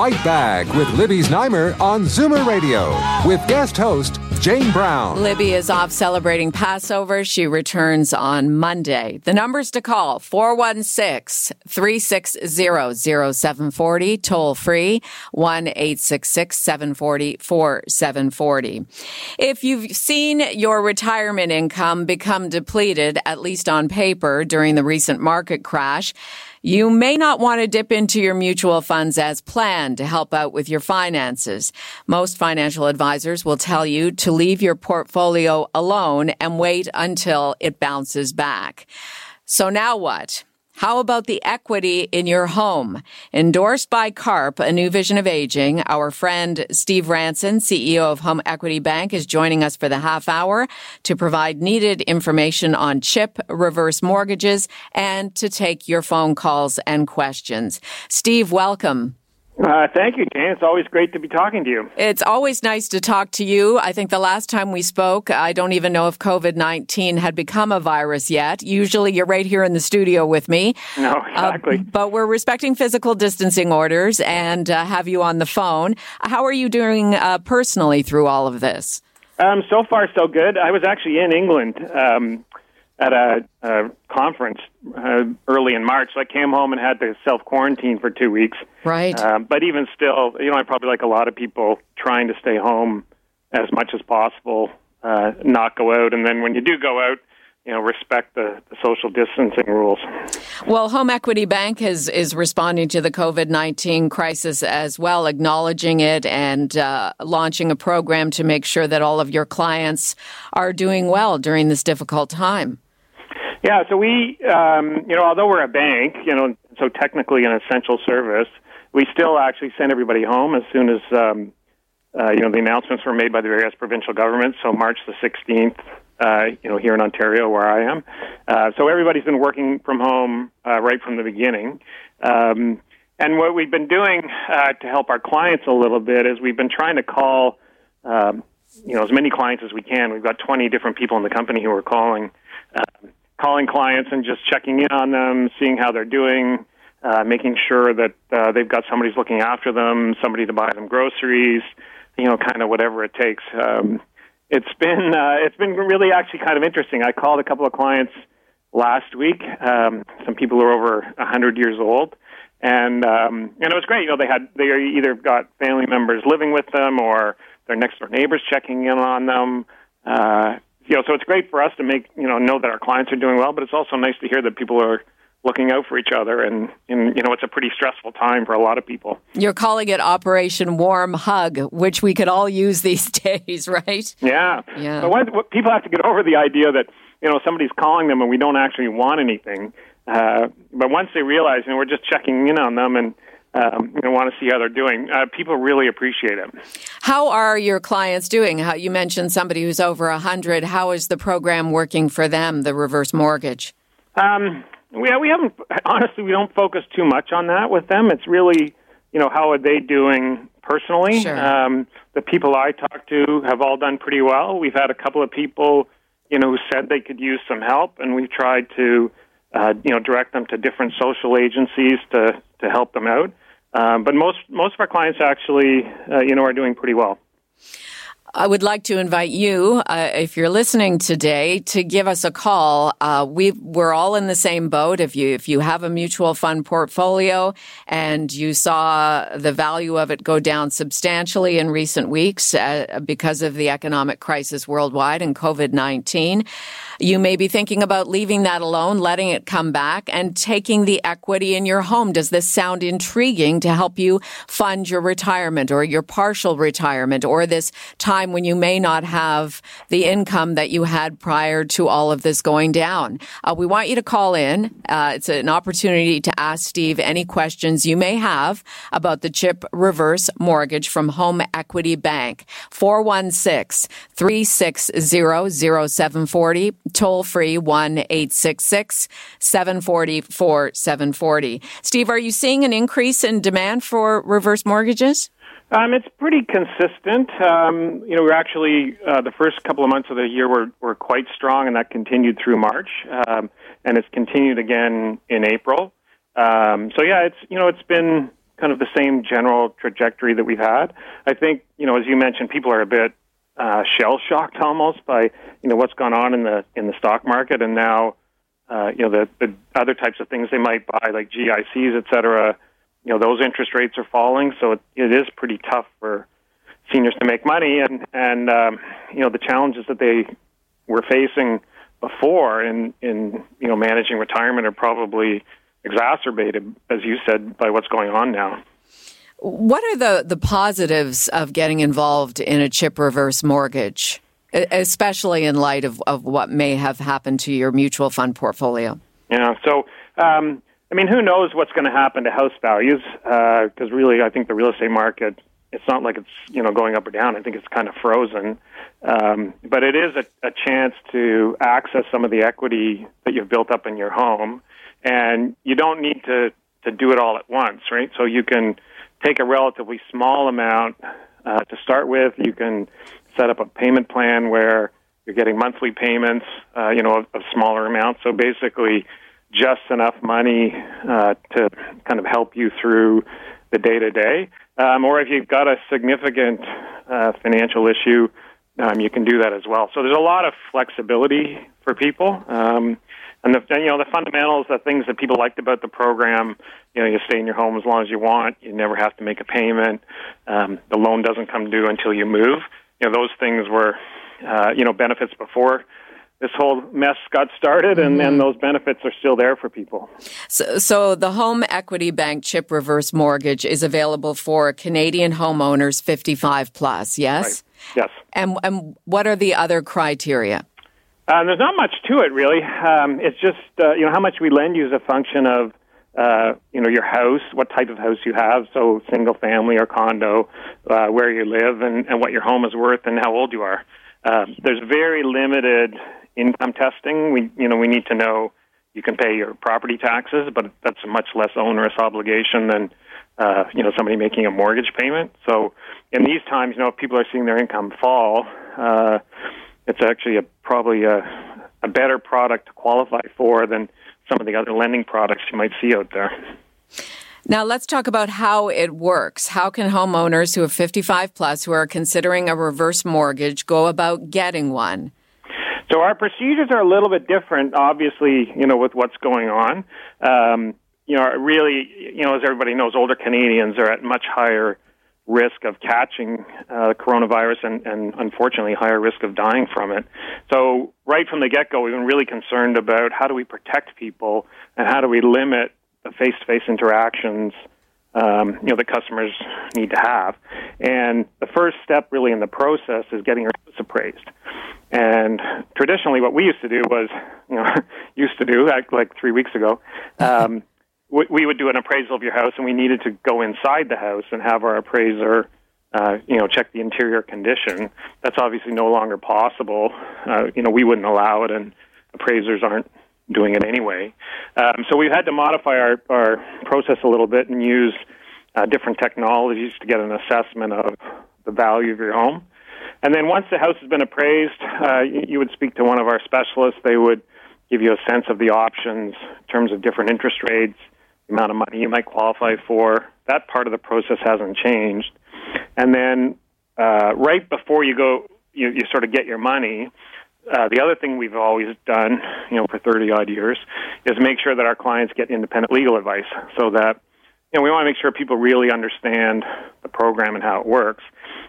Fight Back with Libby Znaimer on Zoomer Radio with guest host Jane Brown. Libby is off celebrating Passover. She returns on Monday. The numbers to call 416 360 0740, toll free 1 866 740 4740. If you've seen your retirement income become depleted, at least on paper, during the recent market crash, you may not want to dip into your mutual funds as planned to help out with your finances. Most financial advisors will tell you to leave your portfolio alone and wait until it bounces back. So now what? How about the equity in your home? Endorsed by CARP, a new vision of aging, our friend Steve Ranson, CEO of Home Equity Bank, is joining us for the half hour to provide needed information on CHIP reverse mortgages and to take your phone calls and questions. Steve, welcome. Uh, thank you, Jane. It's always great to be talking to you. It's always nice to talk to you. I think the last time we spoke, I don't even know if COVID 19 had become a virus yet. Usually you're right here in the studio with me. No, exactly. Uh, but we're respecting physical distancing orders and uh, have you on the phone. How are you doing uh, personally through all of this? Um, so far, so good. I was actually in England um, at a, a conference uh, early in March. So I came home and had to self quarantine for two weeks. Right. Uh, but even still, you know, I probably like a lot of people trying to stay home as much as possible, uh, not go out, and then when you do go out, you know, respect the, the social distancing rules. Well, Home Equity Bank is is responding to the COVID nineteen crisis as well, acknowledging it and uh, launching a program to make sure that all of your clients are doing well during this difficult time. Yeah, so we, um, you know, although we're a bank, you know, so technically an essential service, we still actually send everybody home as soon as, um, uh, you know, the announcements were made by the various provincial governments. So March the 16th, uh, you know, here in Ontario where I am. Uh, so everybody's been working from home uh, right from the beginning. Um, and what we've been doing uh, to help our clients a little bit is we've been trying to call, um, you know, as many clients as we can. We've got 20 different people in the company who are calling. Um, calling clients and just checking in on them, seeing how they're doing, uh, making sure that uh, they've got somebody's looking after them, somebody to buy them groceries, you know, kind of whatever it takes. Um, it's been uh, it's been really actually kind of interesting. I called a couple of clients last week, um, some people who are over a hundred years old, and um, and it was great. You know, they had they either got family members living with them or their next door neighbors checking in on them. Uh, you know, so it's great for us to make you know know that our clients are doing well, but it's also nice to hear that people are looking out for each other and, and you know it's a pretty stressful time for a lot of people. You're calling it operation warm hug which we could all use these days right? Yeah. Yeah. But what, what, people have to get over the idea that you know somebody's calling them and we don't actually want anything uh, but once they realize you know we're just checking in on them and um, you know, want to see how they're doing. Uh, people really appreciate it. How are your clients doing? How you mentioned somebody who's over a hundred. How is the program working for them? The reverse mortgage. Um, we we haven't honestly we don't focus too much on that with them. It's really you know how are they doing personally. Sure. Um, the people I talk to have all done pretty well. We've had a couple of people you know who said they could use some help, and we've tried to uh, you know direct them to different social agencies to to help them out. Um, but most most of our clients actually, uh, you know, are doing pretty well. I would like to invite you, uh, if you're listening today, to give us a call. Uh, we we're all in the same boat. If you if you have a mutual fund portfolio and you saw the value of it go down substantially in recent weeks uh, because of the economic crisis worldwide and COVID nineteen, you may be thinking about leaving that alone, letting it come back, and taking the equity in your home. Does this sound intriguing to help you fund your retirement or your partial retirement or this time? Time when you may not have the income that you had prior to all of this going down. Uh, we want you to call in. Uh, it's an opportunity to ask Steve any questions you may have about the chip reverse mortgage from Home Equity Bank. 416 360 0740, toll free 1 866 740 4740. Steve, are you seeing an increase in demand for reverse mortgages? Um, it's pretty consistent. Um, you know, we're actually uh, the first couple of months of the year were were quite strong, and that continued through March, um, and it's continued again in April. Um, so yeah, it's you know it's been kind of the same general trajectory that we've had. I think you know, as you mentioned, people are a bit uh, shell shocked almost by you know what's gone on in the in the stock market, and now uh, you know the, the other types of things they might buy like GICs, et cetera you know those interest rates are falling, so it, it is pretty tough for seniors to make money, and and um, you know the challenges that they were facing before in in you know managing retirement are probably exacerbated, as you said, by what's going on now. What are the the positives of getting involved in a chip reverse mortgage, especially in light of, of what may have happened to your mutual fund portfolio? Yeah, so. Um, I mean, who knows what's going to happen to house values? Because uh, really, I think the real estate market, it's not like it's you know going up or down. I think it's kind of frozen. Um, but it is a, a chance to access some of the equity that you've built up in your home, and you don't need to to do it all at once, right? So you can take a relatively small amount uh, to start with. You can set up a payment plan where you're getting monthly payments, uh, you know, of, of smaller amounts. So basically just enough money uh, to kind of help you through the day to day. Or if you've got a significant uh, financial issue, um, you can do that as well. So there's a lot of flexibility for people. Um, and the you know the fundamentals, the things that people liked about the program, you know, you stay in your home as long as you want. You never have to make a payment. Um, the loan doesn't come due until you move. You know, those things were, uh, you know, benefits before this whole mess got started, and then mm-hmm. those benefits are still there for people. So, so, the Home Equity Bank Chip Reverse Mortgage is available for Canadian homeowners 55 plus. Yes. Right. Yes. And and what are the other criteria? Uh, there's not much to it really. Um, it's just uh, you know how much we lend you is a function of uh, you know your house, what type of house you have, so single family or condo, uh, where you live, and, and what your home is worth, and how old you are. Uh, there's very limited income testing. We you know we need to know you can pay your property taxes, but that's a much less onerous obligation than uh, you know somebody making a mortgage payment. So in these times, you know, if people are seeing their income fall, uh, it's actually a, probably a, a better product to qualify for than some of the other lending products you might see out there. Now let's talk about how it works. How can homeowners who are 55 plus who are considering a reverse mortgage go about getting one? So our procedures are a little bit different, obviously, you know, with what's going on. Um, you know, really, you know, as everybody knows, older Canadians are at much higher risk of catching uh, coronavirus and, and unfortunately higher risk of dying from it. So right from the get-go, we've been really concerned about how do we protect people and how do we limit the face-to-face interactions um, you know that customers need to have. And the first step really in the process is getting your appraised. And traditionally, what we used to do was, you know, used to do like, like three weeks ago, um, we, we would do an appraisal of your house, and we needed to go inside the house and have our appraiser, uh, you know, check the interior condition. That's obviously no longer possible. Uh, you know, we wouldn't allow it, and appraisers aren't doing it anyway. Um, so we've had to modify our, our process a little bit and use uh, different technologies to get an assessment of the value of your home. And then once the house has been appraised, uh, you, would speak to one of our specialists. They would give you a sense of the options in terms of different interest rates, the amount of money you might qualify for. That part of the process hasn't changed. And then uh, right before you go, you, you sort of get your money. Uh, the other thing we've always done, you know, for 30 odd years, is make sure that our clients get independent legal advice so that, you know, we want to make sure people really understand the program and how it works.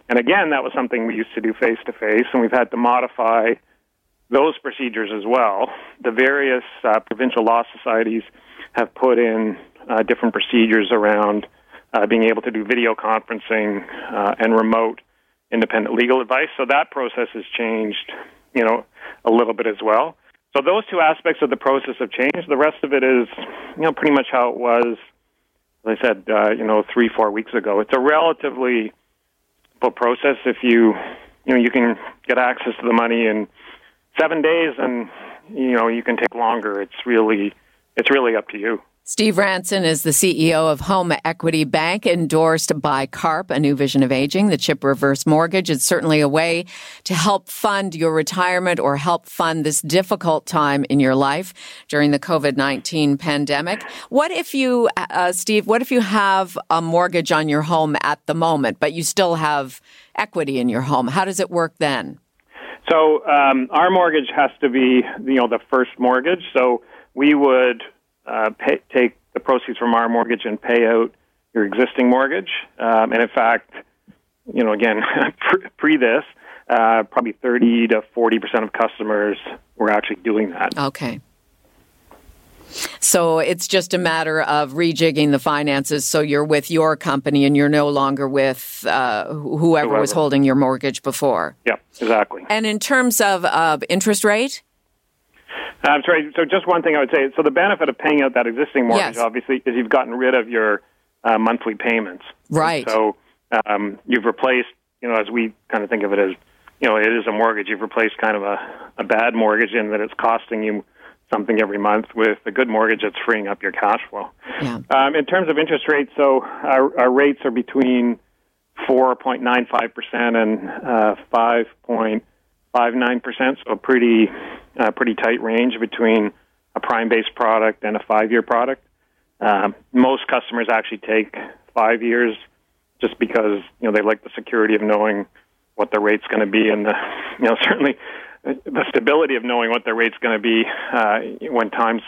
And again, that was something we used to do face to face, and we've had to modify those procedures as well. The various uh, provincial law societies have put in uh, different procedures around uh, being able to do video conferencing uh, and remote independent legal advice. So that process has changed, you know, a little bit as well. So those two aspects of the process have changed. The rest of it is, you know, pretty much how it was. As I said, uh, you know, three four weeks ago. It's a relatively simple process. If you, you know, you can get access to the money in seven days, and you know, you can take longer. It's really, it's really up to you. Steve Ranson is the CEO of Home Equity Bank, endorsed by CARP, a new vision of aging. The chip reverse mortgage is certainly a way to help fund your retirement or help fund this difficult time in your life during the COVID 19 pandemic. What if you, uh, Steve, what if you have a mortgage on your home at the moment, but you still have equity in your home? How does it work then? So, um, our mortgage has to be, you know, the first mortgage. So, we would uh, pay, take the proceeds from our mortgage and pay out your existing mortgage. Um, and in fact, you know, again, pre this, uh, probably 30 to 40 percent of customers were actually doing that. Okay. So it's just a matter of rejigging the finances so you're with your company and you're no longer with uh, whoever, whoever, was holding your mortgage before. Yeah, exactly. And in terms of uh, interest rate? I'm sorry. So just one thing I would say. So the benefit of paying out that existing mortgage, yes. obviously, is you've gotten rid of your uh, monthly payments. Right. So um, you've replaced, you know, as we kind of think of it as, you know, it is a mortgage. You've replaced kind of a, a bad mortgage in that it's costing you something every month with a good mortgage that's freeing up your cash flow. Yeah. Um, in terms of interest rates, so our, our rates are between 4.95% and uh, 5.59%, so a pretty uh, pretty tight range between a prime based product and a five year product. Um, most customers actually take five years just because you know they like the security of knowing what the rate's going to be and the you know certainly the stability of knowing what their rate's going to be uh, when times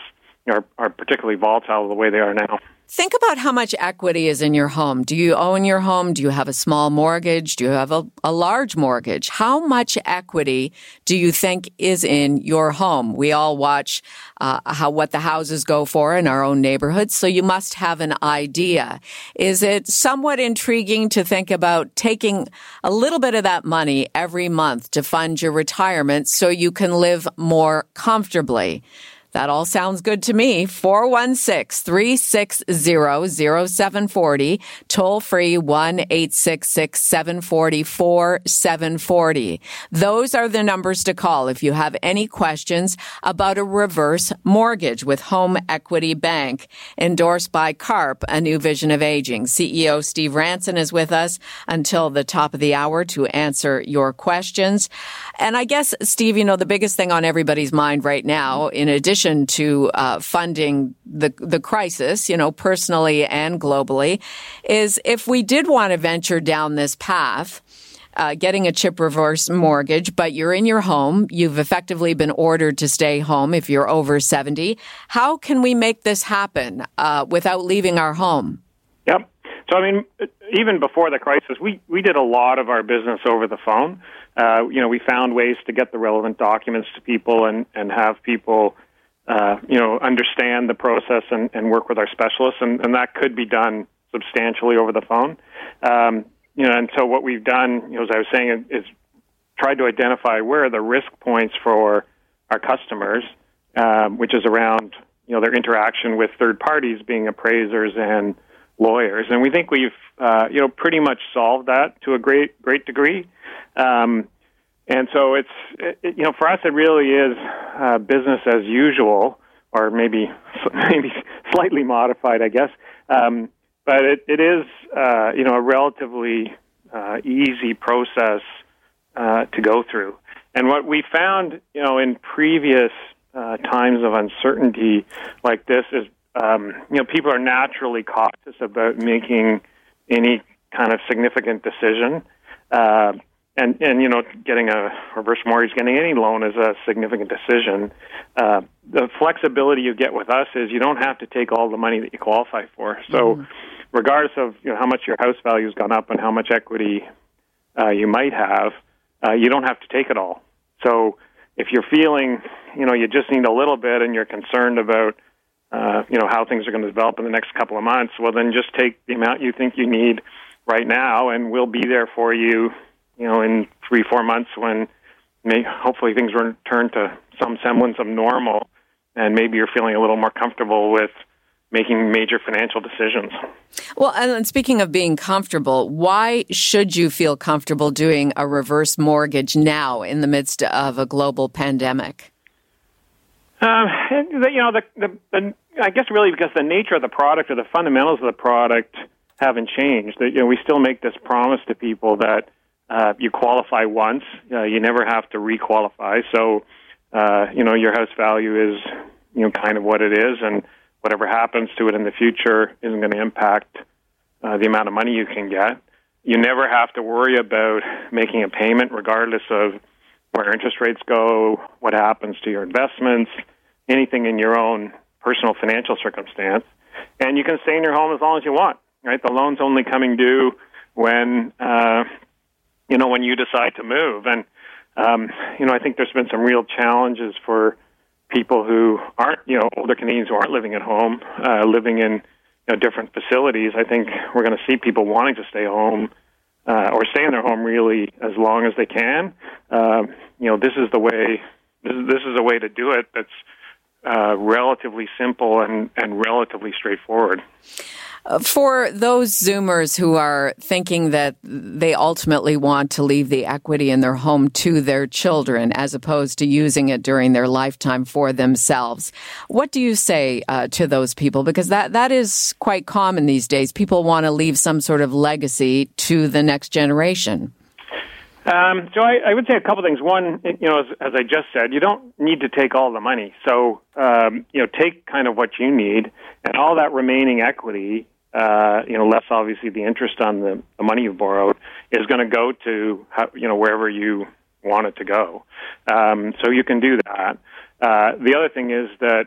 are, are particularly volatile the way they are now. Think about how much equity is in your home. Do you own your home? Do you have a small mortgage? Do you have a, a large mortgage? How much equity do you think is in your home? We all watch uh, how what the houses go for in our own neighborhoods, so you must have an idea. Is it somewhat intriguing to think about taking a little bit of that money every month to fund your retirement so you can live more comfortably? That all sounds good to me. 416 360 0740. Toll free 1 866 740 4740. Those are the numbers to call if you have any questions about a reverse mortgage with Home Equity Bank. Endorsed by CARP, a new vision of aging. CEO Steve Ranson is with us until the top of the hour to answer your questions. And I guess, Steve, you know, the biggest thing on everybody's mind right now, in addition to uh, funding the the crisis, you know, personally and globally, is if we did want to venture down this path. Uh, getting a chip reverse mortgage, but you're in your home. You've effectively been ordered to stay home if you're over 70. How can we make this happen uh, without leaving our home? Yep. So, I mean, even before the crisis, we, we did a lot of our business over the phone. Uh, you know, we found ways to get the relevant documents to people and, and have people uh, you know, understand the process and, and work with our specialists, and, and that could be done substantially over the phone. Um, you know, and so what we've done, you know, as I was saying, is tried to identify where are the risk points for our customers, um, which is around you know their interaction with third parties, being appraisers and lawyers, and we think we've uh, you know pretty much solved that to a great great degree. Um, and so it's it, you know for us it really is uh, business as usual, or maybe maybe slightly modified, I guess. Um, but it, it is uh, you know a relatively uh, easy process uh, to go through. And what we found you know in previous uh, times of uncertainty like this is um, you know people are naturally cautious about making any kind of significant decision. And and you know getting a reverse mortgage, getting any loan is a significant decision. Uh, the flexibility you get with us is you don't have to take all the money that you qualify for. So, mm. regardless of you know how much your house value has gone up and how much equity uh, you might have, uh, you don't have to take it all. So, if you're feeling you know you just need a little bit and you're concerned about uh, you know how things are going to develop in the next couple of months, well then just take the amount you think you need right now, and we'll be there for you you know, in three, four months when may, hopefully things return to some semblance of normal, and maybe you're feeling a little more comfortable with making major financial decisions. Well, and speaking of being comfortable, why should you feel comfortable doing a reverse mortgage now in the midst of a global pandemic? Um, you know, the, the, the, I guess really because the nature of the product or the fundamentals of the product haven't changed. That you know, we still make this promise to people that uh, you qualify once, uh, you never have to requalify. So, uh, you know, your house value is you know kind of what it is, and whatever happens to it in the future isn't going to impact uh, the amount of money you can get. You never have to worry about making a payment, regardless of where interest rates go, what happens to your investments, anything in your own personal financial circumstance. And you can stay in your home as long as you want, right? The loan's only coming due when, uh, you know, when you decide to move. And, um, you know, I think there's been some real challenges for people who aren't, you know, older Canadians who aren't living at home, uh, living in you know, different facilities. I think we're going to see people wanting to stay home uh, or stay in their home really as long as they can. Uh, you know, this is the way. This is, this is a way to do it. That's uh, relatively simple and, and relatively straightforward. For those Zoomers who are thinking that they ultimately want to leave the equity in their home to their children as opposed to using it during their lifetime for themselves, what do you say uh, to those people? Because that, that is quite common these days. People want to leave some sort of legacy to the next generation. Um, so I, I, would say a couple things. One, you know, as, as, I just said, you don't need to take all the money. So um, you know, take kind of what you need, and all that remaining equity uh, you know, less obviously the interest on the, the money you borrowed is going to go to how, you know wherever you want it to go. Um, so you can do that. Uh, the other thing is that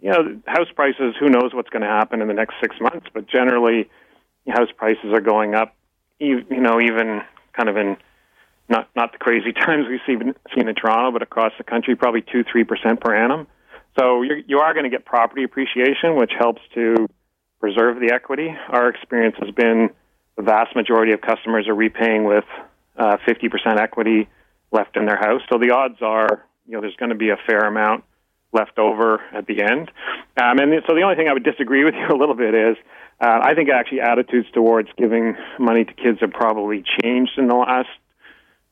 you know house prices. Who knows what's going to happen in the next six months? But generally, house prices are going up. You, you know, even kind of in not not the crazy times we've seen, seen in Toronto, but across the country, probably two three percent per annum. So you're, you are going to get property appreciation, which helps to preserve the equity. Our experience has been the vast majority of customers are repaying with uh, 50% equity left in their house. So the odds are, you know, there's going to be a fair amount left over at the end. Um, and so the only thing I would disagree with you a little bit is uh, I think actually attitudes towards giving money to kids have probably changed in the last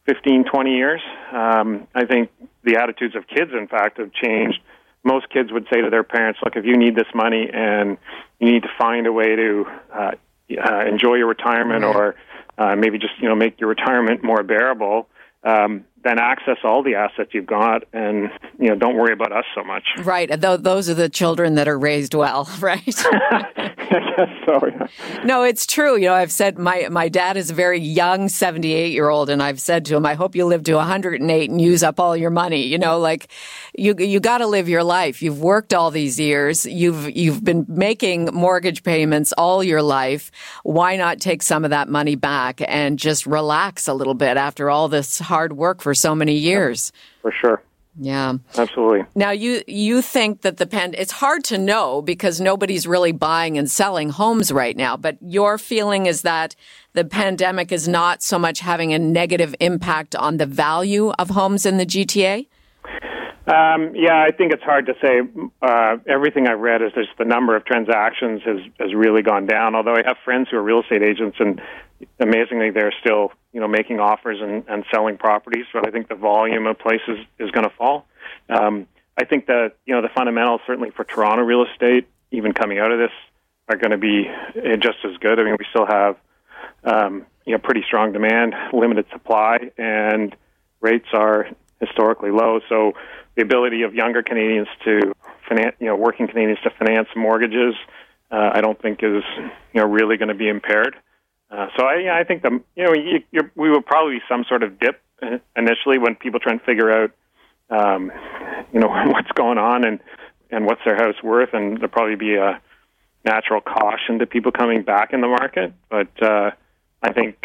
15, 20 years. Um, I think the attitudes of kids, in fact, have changed most kids would say to their parents, "Look, if you need this money and you need to find a way to uh, uh, enjoy your retirement, or uh, maybe just you know make your retirement more bearable, um, then access all the assets you've got and you know don't worry about us so much. Right. Those are the children that are raised well right? So yeah. no it's true. You know I've said my my dad is a very young 78 year old and I've said to him I hope you live to 108 and use up all your money. You know like you you got to live your life. You've worked all these years. You've you've been making mortgage payments all your life. Why not take some of that money back and just relax a little bit after all this hard work for for so many years. For sure. Yeah. Absolutely. Now you you think that the pen it's hard to know because nobody's really buying and selling homes right now, but your feeling is that the pandemic is not so much having a negative impact on the value of homes in the GTA? Um, yeah, I think it's hard to say. Uh, everything I've read is just the number of transactions has has really gone down. Although I have friends who are real estate agents, and amazingly, they're still you know making offers and, and selling properties. But I think the volume of places is going to fall. Um, I think that you know the fundamentals certainly for Toronto real estate, even coming out of this, are going to be uh, just as good. I mean, we still have um, you know pretty strong demand, limited supply, and rates are historically low. So the ability of younger Canadians to finance, you know, working Canadians to finance mortgages, uh, I don't think is you know really going to be impaired. Uh, so I, I think the you know you, we will probably be some sort of dip initially when people try and figure out um, you know what's going on and and what's their house worth, and there'll probably be a natural caution to people coming back in the market. But uh, I think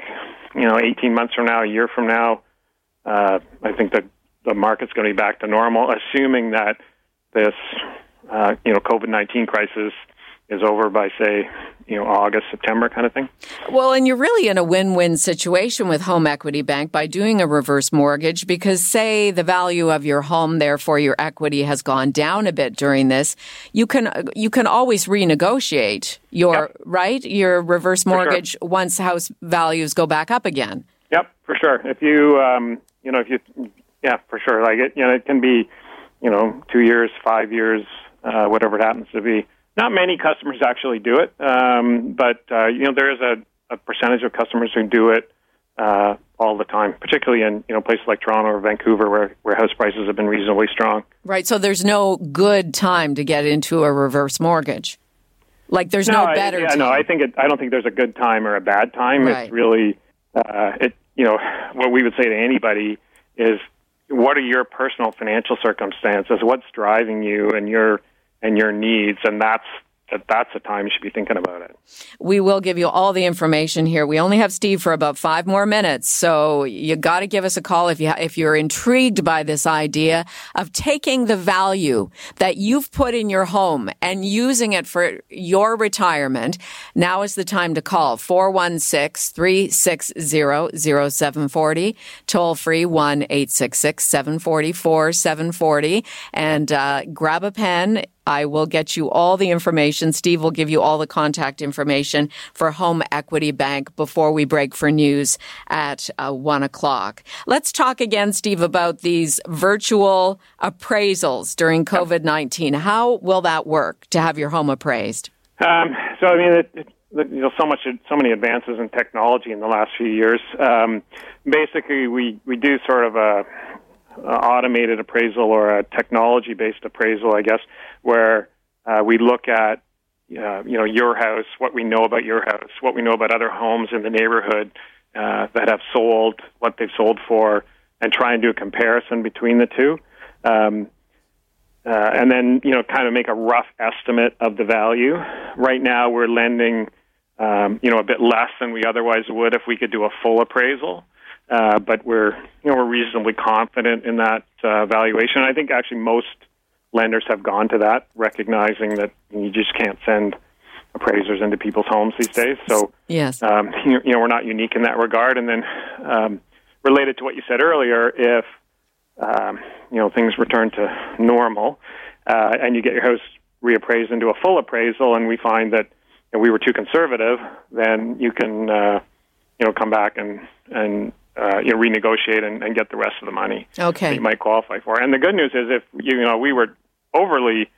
you know 18 months from now, a year from now, uh, I think that the market's going to be back to normal, assuming that this uh, you know COVID nineteen crisis is over by say you know August September kind of thing. Well, and you're really in a win-win situation with Home Equity Bank by doing a reverse mortgage because say the value of your home therefore your equity has gone down a bit during this, you can you can always renegotiate your Yep. right your reverse mortgage sure. once house values go back up again. Yep, for sure. If you um, you know if you yeah for sure like it you know it can be you know two years, five years, uh, whatever it happens to be. Not many customers actually do it, um, but uh, you know there is a, a percentage of customers who do it uh, all the time, particularly in you know places like Toronto or Vancouver where where house prices have been reasonably strong. Right, so there's no good time to get into a reverse mortgage. Like there's no, I- better yeah, time. no, I think it, I don't think there's a good time or a bad time. Right. It's really uh, it. You know, what we would say to anybody is, what are your personal financial circumstances? What's driving you and your and your needs? And that's that, that's the time you should be thinking about it. We will give you all the information here. We only have Steve for about five more minutes, so you got to give us a call if you if you're intrigued by this idea of taking the value that you've put in your home and using it for your retirement. Now is the time to call 416-360-0740, toll free 1-866-744-740 and uh, grab a pen I will get you all the information. Steve will give you all the contact information for Home Equity Bank before we break for news at uh, one o'clock. Let's talk again, Steve, about these virtual appraisals during COVID 19. How will that work to have your home appraised? Um, so I mean, it, it, you know, so much, so many advances in technology in the last few years. Um, basically, we we do sort of a, a automated appraisal or a technology-based appraisal, I guess, where uh, we look at uh, you know your house, what we know about your house, what we know about other homes in the neighborhood uh, that have sold, what they've sold for, and try and do a comparison between the two. Um, uh, and then you know kind of make a rough estimate of the value. Right now, we're lending um, you know a bit less than we otherwise would if we could do a full appraisal. Uh, but we're you know we're reasonably confident in that uh, valuation. I think actually most lenders have gone to that, recognizing that you just can't send appraisers into people's homes these days. So Yes. um, you, you know, we're not unique in that regard. And then, um, related to what you said earlier, if um, you know things return to normal, uh, and you get your house reappraised into a full appraisal, and we find that you know, we were too conservative, then you can uh, you know come back and and uh, you know renegotiate and, and get the rest of the money that you might qualify for. And the good news is, if you know we were overly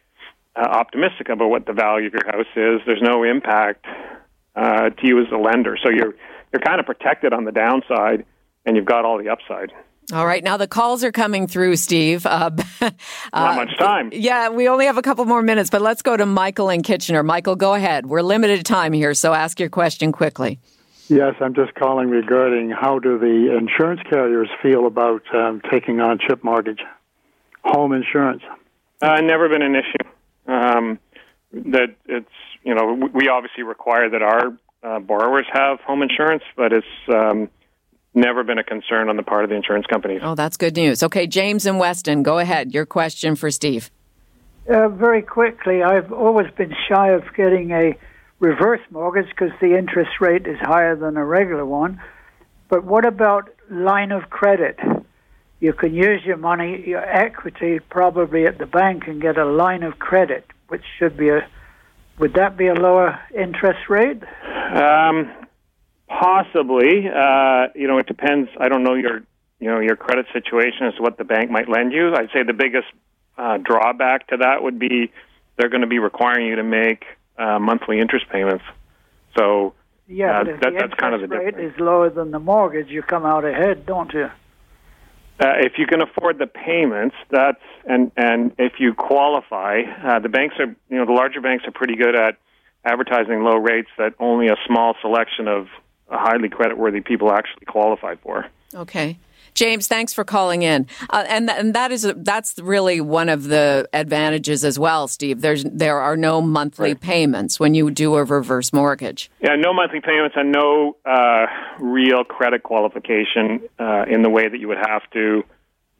uh, optimistic about what the value of your house is, there's no impact uh, to you as a lender. So you're you're kind of protected on the downside, and you've got all the upside. All right. Now the calls are coming through, Steve. Uh, Not uh, much time. Yeah, we only have a couple more minutes, but let's go to Michael in Kitchener. Michael, go ahead. We're limited time here, so ask your question quickly. Yes, I'm just calling regarding how do the insurance carriers feel about um, taking on chip mortgage, home insurance. Uh, never been an issue. Um, that it's you know we- we obviously require that our uh, borrowers have home insurance, but it's um, never been a concern on the part of the insurance companies. Oh, that's good news. Okay, James and Weston, go ahead. Your question for Steve. Uh, very quickly, I've always been shy of getting a reverse mortgage because the interest rate is higher than a regular one. But what about line of credit? You can use your money, your equity, probably at the bank, and get a line of credit, which should be a. Would that be a lower interest rate? Um, possibly. Uh, you know, it depends. I don't know your you know your credit situation as to what the bank might lend you. I'd say the biggest uh, drawback to that would be they're going to be requiring you to make uh, monthly interest payments. So Yeah, Uh, but if that- the that's kind of interest the rate difference. is lower than the mortgage, you come out ahead, don't you? Uh, if you can afford the payments, that's and and if you qualify, uh, the banks are you know the larger banks are pretty good at advertising low rates that only a small selection of highly creditworthy people actually qualify for. Okay. James, thanks for calling in. Uh, and th- and that is that's really one of the advantages as well, Steve. There's there are no monthly payments when you do a reverse mortgage. Yeah, no monthly payments and no uh, real credit qualification uh, in the way that you would have to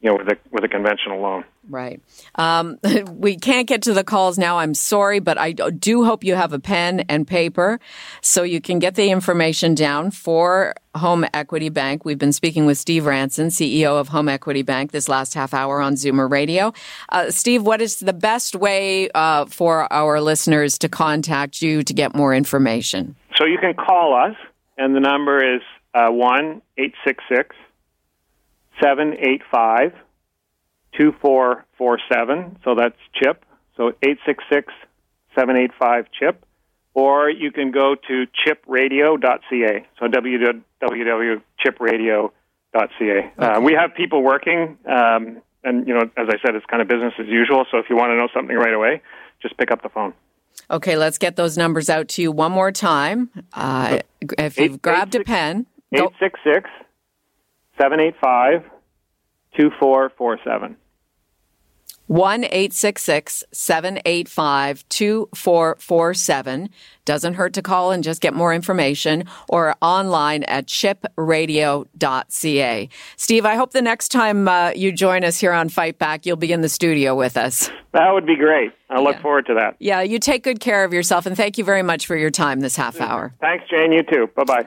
you know, with a with a conventional loan. Right. Um, we can't get to the calls now. I'm sorry, but I do hope you have a pen and paper so you can get the information down for Home Equity Bank. We've been speaking with Steve Ranson, CEO of Home Equity Bank, this last half hour on Zoomer Radio. Uh, Steve, what is the best way uh, for our listeners to contact you to get more information? So you can call us, and the number is uh, 1 866 785 2447. So that's CHIP. So 866 785 CHIP. Or you can go to chipradio.ca. So www.chipradio.ca. Uh, okay. Uh, we have people working, um, and you know, as I said, it's kind of business as usual. So if you want to know something right away, just pick up the phone. Okay, let's get those numbers out to you one more time. Uh, if you've eight, grabbed eight, a pen, 866 785 2447. 1 785 2447. Doesn't hurt to call and just get more information or online at chipradio.ca. Steve, I hope the next time uh, you join us here on Fight Back, you'll be in the studio with us. That would be great. I look forward to that. Yeah, you take good care of yourself and thank you very much for your time this half hour. Thanks, Jane. You too. Bye bye.